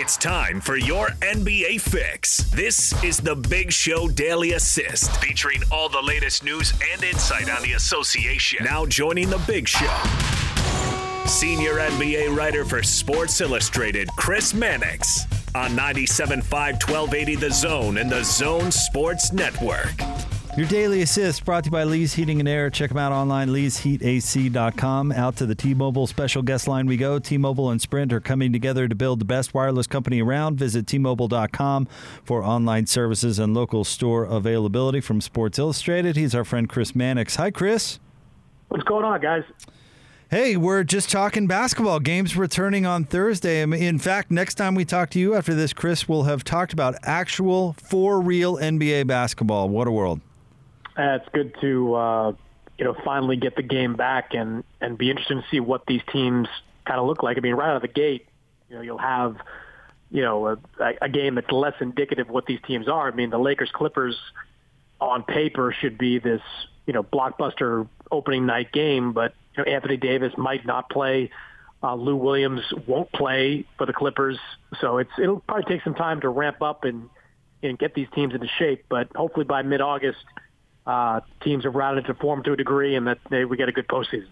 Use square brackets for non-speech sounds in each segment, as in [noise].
It's time for your NBA fix. This is the Big Show Daily Assist, featuring all the latest news and insight on the association. Now joining the Big Show. Senior NBA writer for Sports Illustrated, Chris Mannix, on 97.5 1280 The Zone and the Zone Sports Network. Your daily assist brought to you by Lee's Heating and Air. Check them out online, leesheatac.com. Out to the T Mobile special guest line we go. T Mobile and Sprint are coming together to build the best wireless company around. Visit tmobile.com for online services and local store availability. From Sports Illustrated, he's our friend Chris Mannix. Hi, Chris. What's going on, guys? Hey, we're just talking basketball. Games returning on Thursday. In fact, next time we talk to you after this, Chris, we'll have talked about actual, for real NBA basketball. What a world. It's good to uh, you know finally get the game back and and be interesting to see what these teams kind of look like. I mean, right out of the gate, you know, you'll have you know a, a game that's less indicative of what these teams are. I mean, the Lakers Clippers on paper should be this you know blockbuster opening night game, but you know Anthony Davis might not play. Uh, Lou Williams won't play for the Clippers, so it's it'll probably take some time to ramp up and and get these teams into shape. But hopefully by mid August uh, teams have rounded to form to a degree, and that they, we get a good postseason.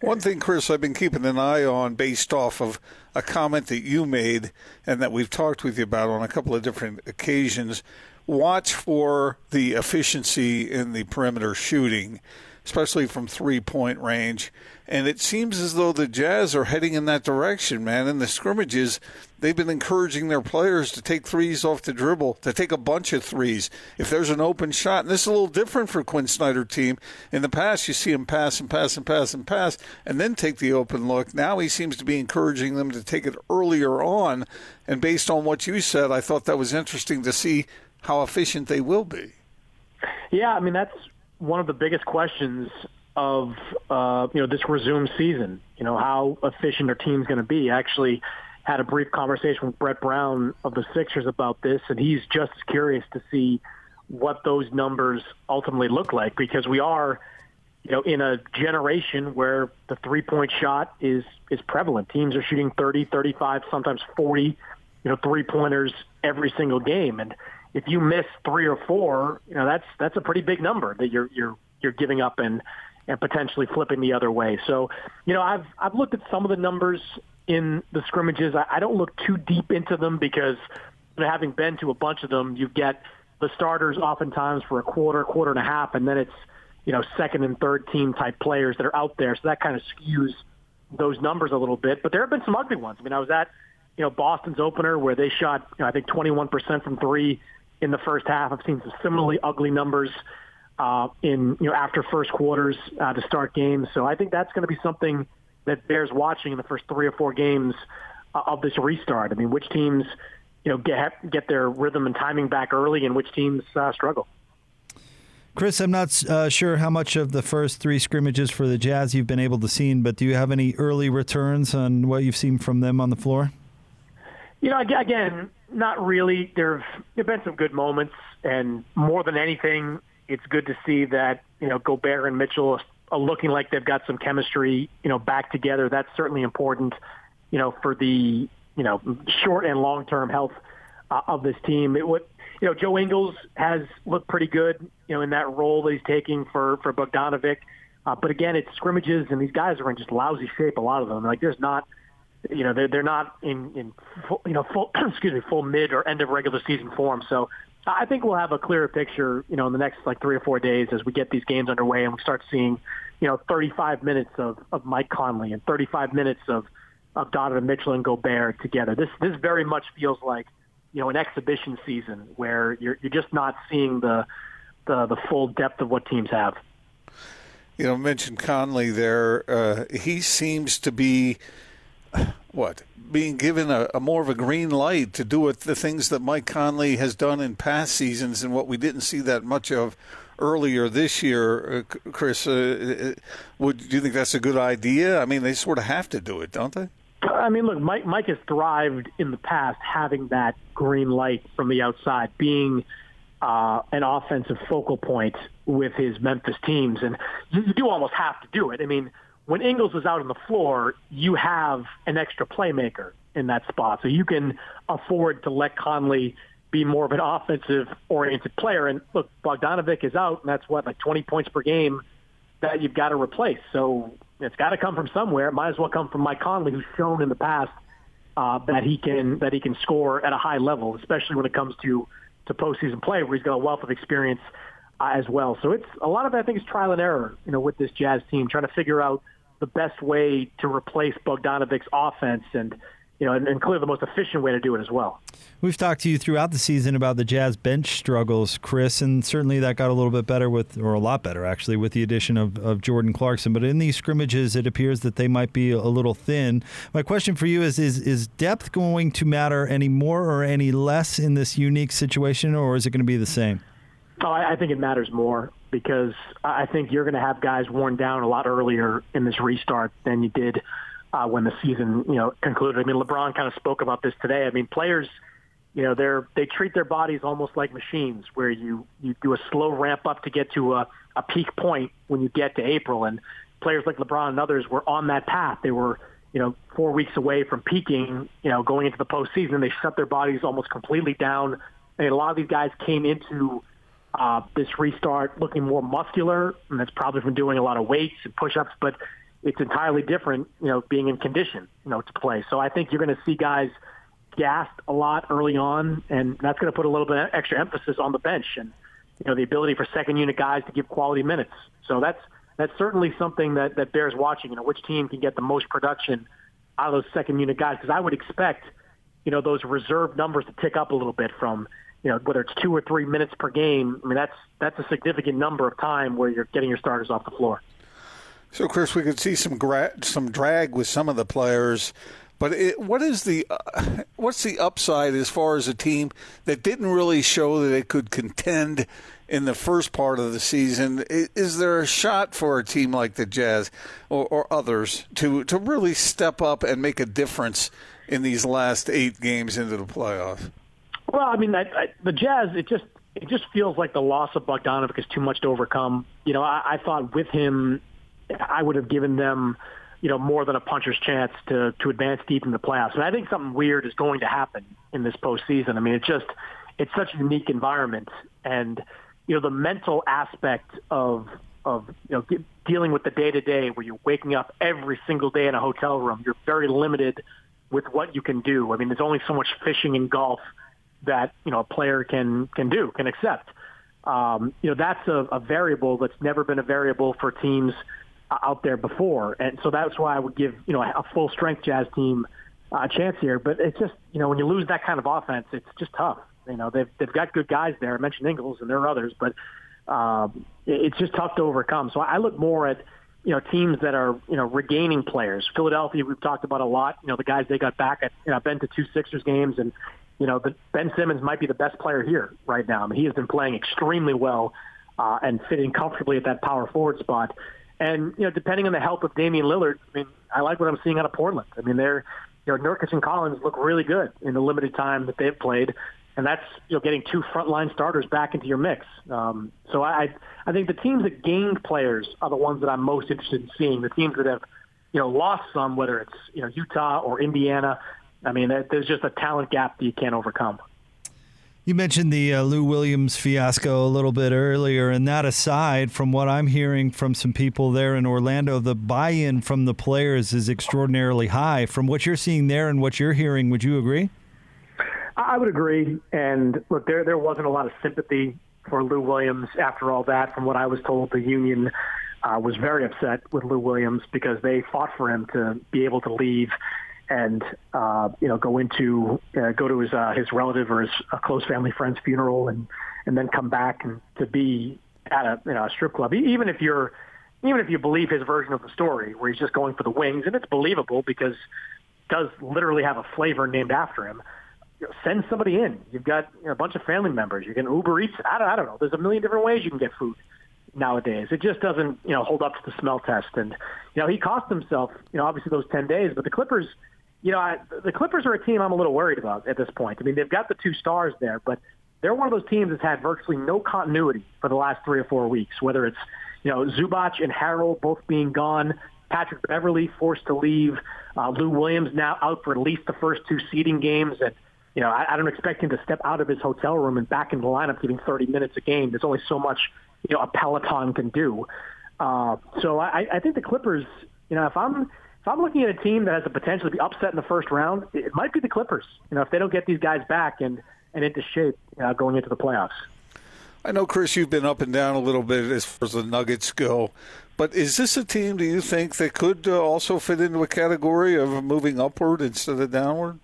One thing, Chris, I've been keeping an eye on based off of a comment that you made and that we've talked with you about on a couple of different occasions. Watch for the efficiency in the perimeter shooting especially from three point range. And it seems as though the Jazz are heading in that direction, man. In the scrimmages, they've been encouraging their players to take threes off the dribble, to take a bunch of threes. If there's an open shot, and this is a little different for Quin Snyder team. In the past, you see him pass and pass and pass and pass, and then take the open look. Now he seems to be encouraging them to take it earlier on. And based on what you said, I thought that was interesting to see how efficient they will be. Yeah, I mean that's one of the biggest questions of uh, you know this resumed season. You know how efficient our team's going to be. I actually had a brief conversation with Brett Brown of the Sixers about this, and he's just curious to see what those numbers ultimately look like because we are you know in a generation where the three point shot is is prevalent. Teams are shooting 30, 35, sometimes 40 you know three pointers every single game and if you miss three or four, you know that's that's a pretty big number that you're you're you're giving up and and potentially flipping the other way. So, you know, I've I've looked at some of the numbers in the scrimmages. I, I don't look too deep into them because you know, having been to a bunch of them, you get the starters oftentimes for a quarter, quarter and a half, and then it's you know second and third team type players that are out there. So that kind of skews those numbers a little bit. But there have been some ugly ones. I mean, I was at you know Boston's opener where they shot you know, I think 21% from three in the first half. I've seen some similarly ugly numbers uh, in you know after first quarters uh, to start games. So I think that's going to be something that bears watching in the first three or four games uh, of this restart. I mean, which teams you know get get their rhythm and timing back early, and which teams uh, struggle. Chris, I'm not uh, sure how much of the first three scrimmages for the Jazz you've been able to see, but do you have any early returns on what you've seen from them on the floor? You know, again, not really. There have been some good moments, and more than anything, it's good to see that you know Gobert and Mitchell are looking like they've got some chemistry, you know, back together. That's certainly important, you know, for the you know short and long term health uh, of this team. It would, you know, Joe Ingles has looked pretty good, you know, in that role that he's taking for for Bogdanovic. Uh, but again, it's scrimmages, and these guys are in just lousy shape. A lot of them, like there's not you know they're they're not in in full, you know full [clears throat] excuse me full mid or end of regular season form. So I think we'll have a clearer picture you know in the next like three or four days as we get these games underway and we start seeing you know 35 minutes of of Mike Conley and 35 minutes of of Donovan Mitchell and Gobert together. This this very much feels like you know an exhibition season where you're you're just not seeing the the the full depth of what teams have. You know, mentioned Conley there. Uh, he seems to be what being given a, a, more of a green light to do with the things that Mike Conley has done in past seasons and what we didn't see that much of earlier this year. Uh, Chris, uh, uh, would do you think that's a good idea? I mean, they sort of have to do it, don't they? I mean, look, Mike, Mike has thrived in the past having that green light from the outside, being uh, an offensive focal point with his Memphis teams, and you, you do almost have to do it. I mean when Ingles is out on the floor, you have an extra playmaker in that spot. So you can afford to let Conley be more of an offensive oriented player. And look, Bogdanovic is out, and that's what, like 20 points per game that you've got to replace. So it's got to come from somewhere. It might as well come from Mike Conley, who's shown in the past uh, that he can that he can score at a high level, especially when it comes to to postseason play, where he's got a wealth of experience uh, as well. So it's a lot of I think is trial and error, you know, with this Jazz team, trying to figure out the best way to replace Bogdanovic's offense and you know, and, and clearly the most efficient way to do it as well. We've talked to you throughout the season about the Jazz bench struggles, Chris, and certainly that got a little bit better with, or a lot better actually, with the addition of, of Jordan Clarkson. But in these scrimmages, it appears that they might be a little thin. My question for you is: Is is depth going to matter any more or any less in this unique situation, or is it going to be the same? Oh, I, I think it matters more because I think you're going to have guys worn down a lot earlier in this restart than you did uh, when the season, you know, concluded. I mean, LeBron kind of spoke about this today. I mean, players, you know, they're they treat their bodies almost like machines, where you you do a slow ramp up to get to a, a peak point when you get to April. And players like LeBron and others were on that path. They were, you know, four weeks away from peaking, you know, going into the postseason. They shut their bodies almost completely down. And a lot of these guys came into uh, this restart looking more muscular, and that's probably from doing a lot of weights and push-ups. But it's entirely different, you know, being in condition, you know, to play. So I think you're going to see guys gassed a lot early on, and that's going to put a little bit extra emphasis on the bench and you know the ability for second unit guys to give quality minutes. So that's that's certainly something that that bears watching. You know, which team can get the most production out of those second unit guys? Because I would expect you know those reserve numbers to tick up a little bit from you know whether it's two or three minutes per game. I mean that's that's a significant number of time where you're getting your starters off the floor. So, Chris, we could see some gra- some drag with some of the players, but it, what is the uh, what's the upside as far as a team that didn't really show that it could contend in the first part of the season? Is there a shot for a team like the Jazz or, or others to to really step up and make a difference in these last eight games into the playoffs? Well, I mean, I, I, the Jazz, it just it just feels like the loss of Bogdanovic is too much to overcome. You know, I, I thought with him I would have given them, you know, more than a puncher's chance to to advance deep in the playoffs. And I think something weird is going to happen in this postseason. I mean, it's just it's such a unique environment, and you know, the mental aspect of of you know dealing with the day to day, where you're waking up every single day in a hotel room. You're very limited with what you can do. I mean, there's only so much fishing and golf that you know a player can can do can accept. Um, you know, that's a, a variable that's never been a variable for teams out there before, and so that's why I would give you know a full strength Jazz team a chance here. But it's just you know when you lose that kind of offense, it's just tough. You know they've they've got good guys there. I mentioned Ingles and there are others, but um, it's just tough to overcome. So I look more at you know teams that are you know regaining players. Philadelphia, we've talked about a lot. You know the guys they got back. At, you know, I've been to two Sixers games, and you know the, Ben Simmons might be the best player here right now. I mean he has been playing extremely well uh, and fitting comfortably at that power forward spot. And you know, depending on the health of Damian Lillard, I mean, I like what I'm seeing out of Portland. I mean, they're you know, Nurkic and Collins look really good in the limited time that they've played, and that's you know getting two frontline starters back into your mix. Um, so I I think the teams that gained players are the ones that I'm most interested in seeing. The teams that have you know lost some, whether it's you know Utah or Indiana. I mean, there's just a talent gap that you can't overcome. You mentioned the uh, Lou Williams fiasco a little bit earlier, and that aside, from what I'm hearing from some people there in Orlando, the buy-in from the players is extraordinarily high. From what you're seeing there and what you're hearing, would you agree? I would agree. And look, there there wasn't a lot of sympathy for Lou Williams after all that. From what I was told, the union uh, was very upset with Lou Williams because they fought for him to be able to leave and uh, you know go into uh, go to his uh, his relative or his a close family friend's funeral and and then come back and to be at a you know a strip club. Even if you're even if you believe his version of the story where he's just going for the wings and it's believable because does literally have a flavor named after him send somebody in. You've got you know, a bunch of family members. You can uber eats. I don't, I don't know. There's a million different ways you can get food nowadays. It just doesn't, you know, hold up to the smell test. And, you know, he cost himself, you know, obviously those 10 days, but the Clippers, you know, I, the Clippers are a team I'm a little worried about at this point. I mean, they've got the two stars there, but they're one of those teams that's had virtually no continuity for the last three or four weeks. Whether it's you know Zubac and Harrell both being gone, Patrick Beverley forced to leave. Uh, Lou Williams now out for at least the first two seeding games, and you know I, I don't expect him to step out of his hotel room and back into the lineup, giving 30 minutes a game. There's only so much you know a Peloton can do. Uh, so I, I think the Clippers, you know, if I'm if I'm looking at a team that has the potential to be upset in the first round, it might be the Clippers. You know, if they don't get these guys back and and into shape uh, going into the playoffs. I know, Chris, you've been up and down a little bit as far as the Nuggets go, but is this a team, do you think, that could uh, also fit into a category of moving upward instead of downward?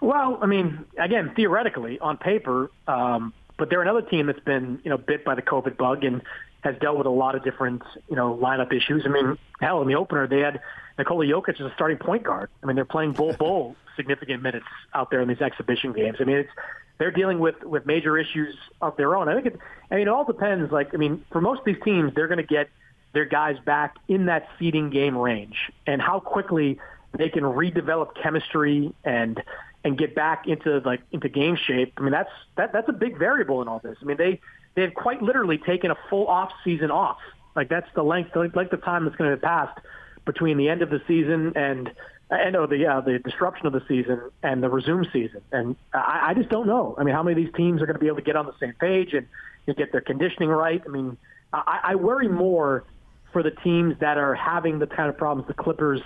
Well, I mean, again, theoretically, on paper, um, but they're another team that's been, you know, bit by the COVID bug and has dealt with a lot of different, you know, lineup issues. I mean, hell, in the opener, they had Nikola Jokic as a starting point guard. I mean, they're playing Bol [laughs] Bol significant minutes out there in these exhibition games. I mean, it's they're dealing with with major issues of their own. I think it. I mean, it all depends. Like, I mean, for most of these teams, they're going to get their guys back in that seeding game range, and how quickly they can redevelop chemistry and and get back into like into game shape. I mean, that's that that's a big variable in all this. I mean, they they've quite literally taken a full off season off. Like that's the length length of time that's going to have passed between the end of the season and and oh, the uh, the disruption of the season and the resume season. And I, I just don't know. I mean, how many of these teams are going to be able to get on the same page and, and get their conditioning right? I mean, I, I worry more for the teams that are having the kind of problems the Clippers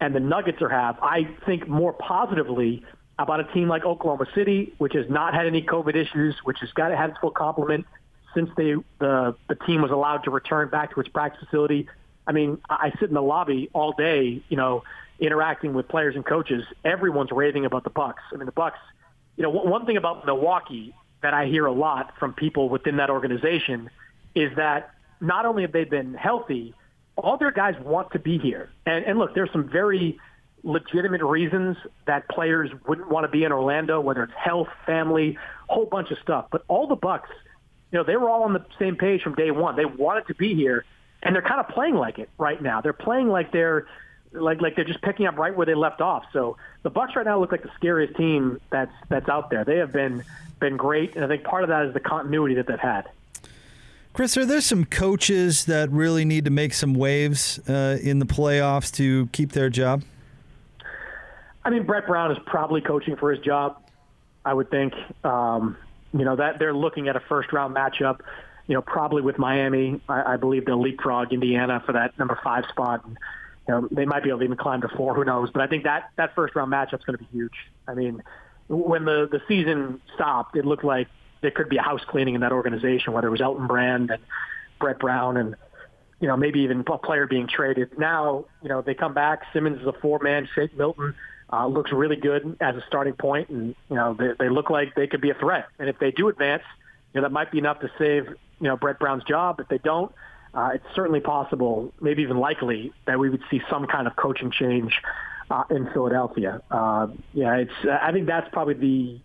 and the Nuggets are have. I think more positively about a team like Oklahoma City, which has not had any COVID issues, which has got to have its full complement since they the the team was allowed to return back to its practice facility. I mean, I sit in the lobby all day, you know, interacting with players and coaches, everyone's raving about the Bucks. I mean, the Bucks. You know, one thing about Milwaukee that I hear a lot from people within that organization is that not only have they been healthy, all their guys want to be here. And, and look, there's some very legitimate reasons that players wouldn't want to be in Orlando, whether it's health, family, whole bunch of stuff. But all the Bucks, you know, they were all on the same page from day one. They wanted to be here, and they're kind of playing like it right now. They're playing like they're like like they're just picking up right where they left off. So the Bucks right now look like the scariest team that's that's out there. They have been been great, and I think part of that is the continuity that they've had. Chris, are there some coaches that really need to make some waves uh, in the playoffs to keep their job? I mean, Brett Brown is probably coaching for his job. I would think. Um, you know that they're looking at a first round matchup. You know, probably with Miami. I, I believe they'll leapfrog Indiana for that number five spot. And, you know, they might be able to even climb to four. Who knows? But I think that that first round matchup is going to be huge. I mean, when the the season stopped, it looked like there could be a house cleaning in that organization, whether it was Elton Brand and Brett Brown and you know maybe even a player being traded. Now you know they come back. Simmons is a four man. Shake Milton uh, looks really good as a starting point, and you know they, they look like they could be a threat. And if they do advance, you know that might be enough to save you know Brett Brown's job. If they don't, uh, it's certainly possible, maybe even likely, that we would see some kind of coaching change uh, in Philadelphia. Uh, yeah, it's. I think that's probably the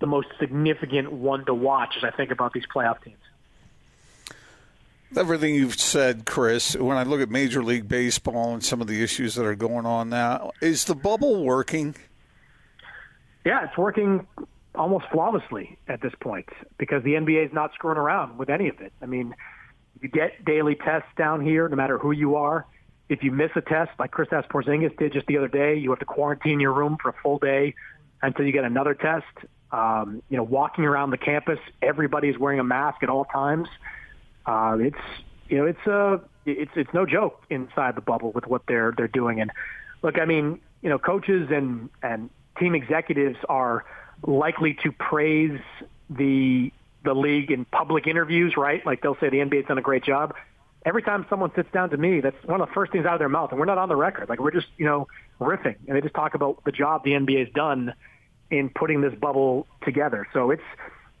the most significant one to watch as I think about these playoff teams. Everything you've said, Chris, when I look at Major League Baseball and some of the issues that are going on now, is the bubble working? Yeah, it's working almost flawlessly at this point because the NBA is not screwing around with any of it. I mean, you get daily tests down here, no matter who you are. If you miss a test, like Kristaps Porzingis did just the other day, you have to quarantine your room for a full day until you get another test. Um, you know, walking around the campus, everybody's wearing a mask at all times. Uh, it's you know, it's uh, it's it's no joke inside the bubble with what they're they're doing. And look, I mean, you know, coaches and and team executives are likely to praise the the league in public interviews, right? Like they'll say the NBA's done a great job. Every time someone sits down to me, that's one of the first things out of their mouth, and we're not on the record. Like we're just, you know, riffing, and they just talk about the job the NBA's done in putting this bubble together. So it's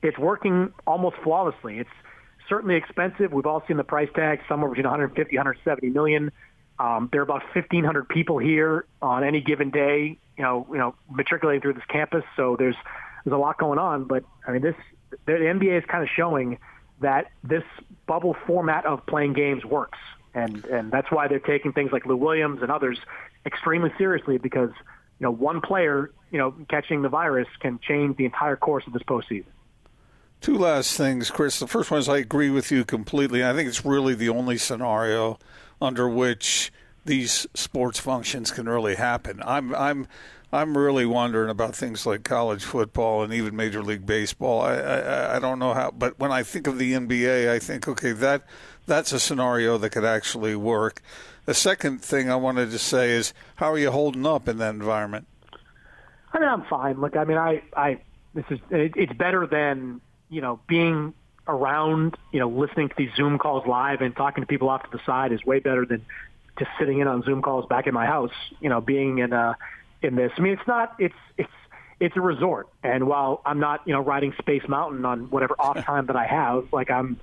it's working almost flawlessly. It's certainly expensive. We've all seen the price tag, somewhere between 150, 170 million. Um, there are about 1,500 people here on any given day, you know, you know, matriculating through this campus. So there's there's a lot going on. But I mean, this the NBA is kind of showing that this bubble format of playing games works, and and that's why they're taking things like Lou Williams and others extremely seriously because you know one player you know catching the virus can change the entire course of this postseason. Two last things, Chris. The first one is I agree with you completely. I think it's really the only scenario under which these sports functions can really happen. I'm I'm I'm really wondering about things like college football and even Major League Baseball. I, I I don't know how, but when I think of the NBA, I think okay that that's a scenario that could actually work. The second thing I wanted to say is how are you holding up in that environment? I mean, I'm fine. Look, I mean, I I this is it, it's better than you know being around, you know, listening to these Zoom calls live and talking to people off to the side is way better than just sitting in on Zoom calls back in my house, you know, being in uh in this. I mean, it's not it's it's it's a resort, and while I'm not you know riding Space Mountain on whatever [laughs] off time that I have, like I'm,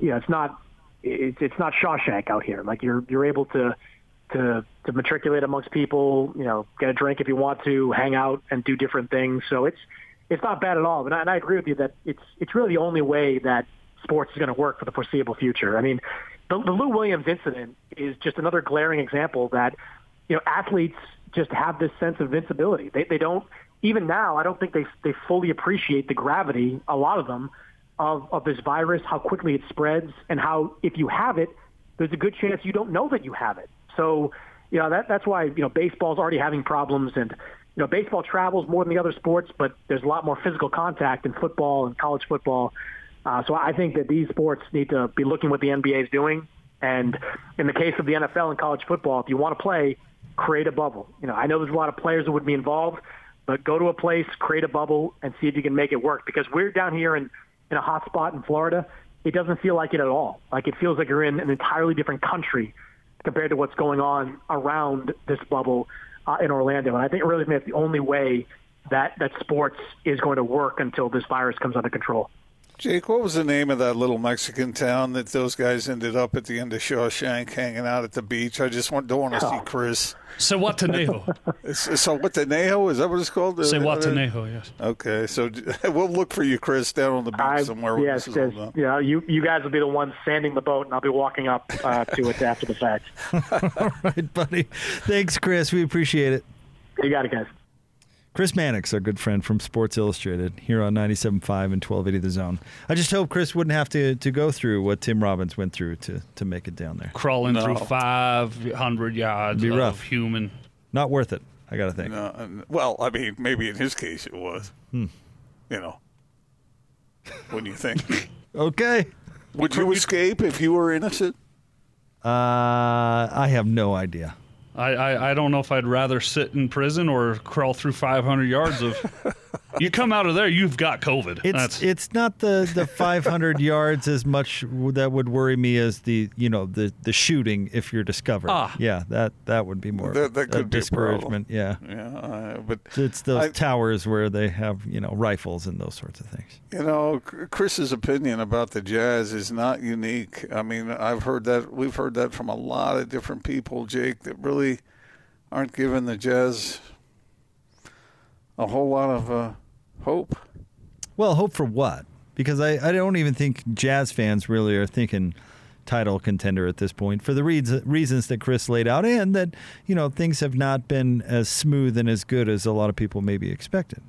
you know, it's not it's it's not Shawshank out here. Like you're you're able to to to matriculate amongst people, you know, get a drink if you want to, hang out and do different things. So it's it's not bad at all. And I, and I agree with you that it's it's really the only way that sports is going to work for the foreseeable future. I mean, the, the Lou Williams incident is just another glaring example that you know athletes just have this sense of invincibility. They they don't even now. I don't think they they fully appreciate the gravity. A lot of them of of this virus, how quickly it spreads, and how if you have it, there's a good chance you don't know that you have it. So you know that that's why you know baseball's already having problems and you know, baseball travels more than the other sports, but there's a lot more physical contact in football and college football. Uh, so I think that these sports need to be looking what the NBA is doing. And in the case of the NFL and college football, if you want to play, create a bubble. You know, I know there's a lot of players that would be involved, but go to a place, create a bubble, and see if you can make it work. Because we're down here in, in a hot spot in Florida. It doesn't feel like it at all. Like it feels like you're in an entirely different country compared to what's going on around this bubble uh, in Orlando. And I think it really that's the only way that, that sports is going to work until this virus comes under control. Jake, what was the name of that little Mexican town that those guys ended up at the end of Shawshank hanging out at the beach? I just want, don't want to oh. see Chris. Zihuatanejo. so Zihuatanejo, is that what it's called? Zihuatanejo, yes. Okay, so [laughs] we'll look for you, Chris, down on the beach I, somewhere. Yes, yes. Yeah, you, you guys will be the ones sanding the boat, and I'll be walking up uh, to it after the fact. [laughs] All right, buddy. Thanks, Chris. We appreciate it. You got it, guys. Chris Mannix, our good friend from Sports Illustrated, here on 97.5 and 1280 The Zone. I just hope Chris wouldn't have to, to go through what Tim Robbins went through to, to make it down there. Crawling no. through 500 yards It'd be rough. human. Not worth it, I got to think. No, well, I mean, maybe in his case it was. Hmm. You know, what do you think? [laughs] okay. Would you escape if you were innocent? Uh, I have no idea. I, I, I, don't know if I'd rather sit in prison or crawl through 500 yards of. [laughs] you come out of there, you've got COVID. It's That's... it's not the, the 500 [laughs] yards as much that would worry me as the you know the, the shooting if you're discovered. Ah. Yeah, that that would be more that, that could discouragement. yeah, yeah, uh, but it's those I, towers where they have you know rifles and those sorts of things. You know, Chris's opinion about the Jazz is not unique. I mean, I've heard that we've heard that from a lot of different people, Jake. That really really aren't giving the Jazz a whole lot of uh, hope. Well, hope for what? Because I, I don't even think Jazz fans really are thinking title contender at this point for the reasons that Chris laid out and that, you know, things have not been as smooth and as good as a lot of people maybe expected.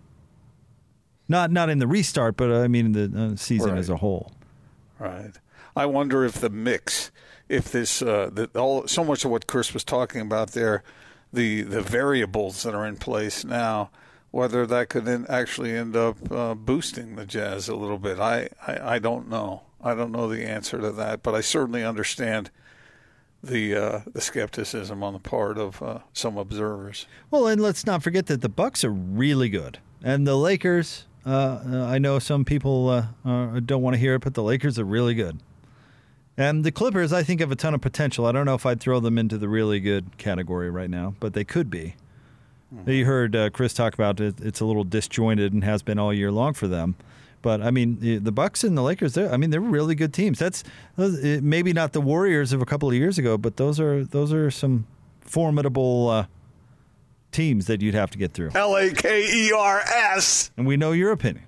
Not not in the restart, but uh, I mean the uh, season right. as a whole. Right. I wonder if the mix if this uh, that all so much of what Chris was talking about there, the the variables that are in place now, whether that could actually end up uh, boosting the Jazz a little bit, I, I, I don't know. I don't know the answer to that, but I certainly understand the uh, the skepticism on the part of uh, some observers. Well, and let's not forget that the Bucks are really good, and the Lakers. Uh, uh I know some people uh, don't want to hear it, but the Lakers are really good. And the Clippers, I think, have a ton of potential. I don't know if I'd throw them into the really good category right now, but they could be. Mm-hmm. You heard uh, Chris talk about it. It's a little disjointed and has been all year long for them. But I mean, the Bucks and the Lakers. I mean, they're really good teams. That's maybe not the Warriors of a couple of years ago, but those are those are some formidable uh, teams that you'd have to get through. L A K E R S. And we know your opinion.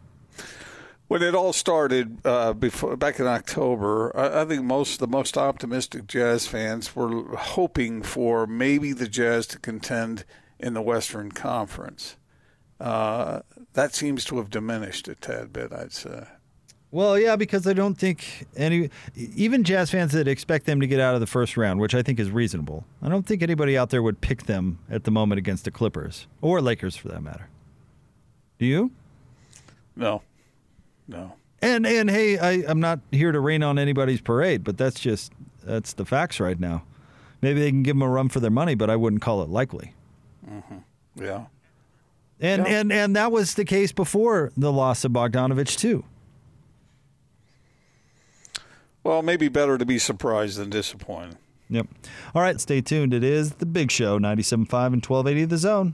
When it all started uh, before back in October, I, I, think most the most optimistic Jazz fans were hoping for maybe the Jazz to contend in the Western Conference. Uh, that seems to have diminished a tad bit, I'd say. Well, yeah, because I don't think any, even Jazz fans that expect them to get out of the first round, which I think is reasonable. I don't think anybody out there would pick them at the moment against the Clippers or Lakers for that matter. Do you? No, no. And and hey, I, I'm not here to rain on anybody's parade, but that's just that's the facts right now. Maybe they can give them a run for their money, but I wouldn't call it likely. Mm-hmm. Yeah. And Yeah. and and that was the case before the loss of Bogdanovic too. Well, maybe better to be surprised than disappointed. Yep. All right, stay tuned. It is the Big Show, 97.5 and 1280 The Zone.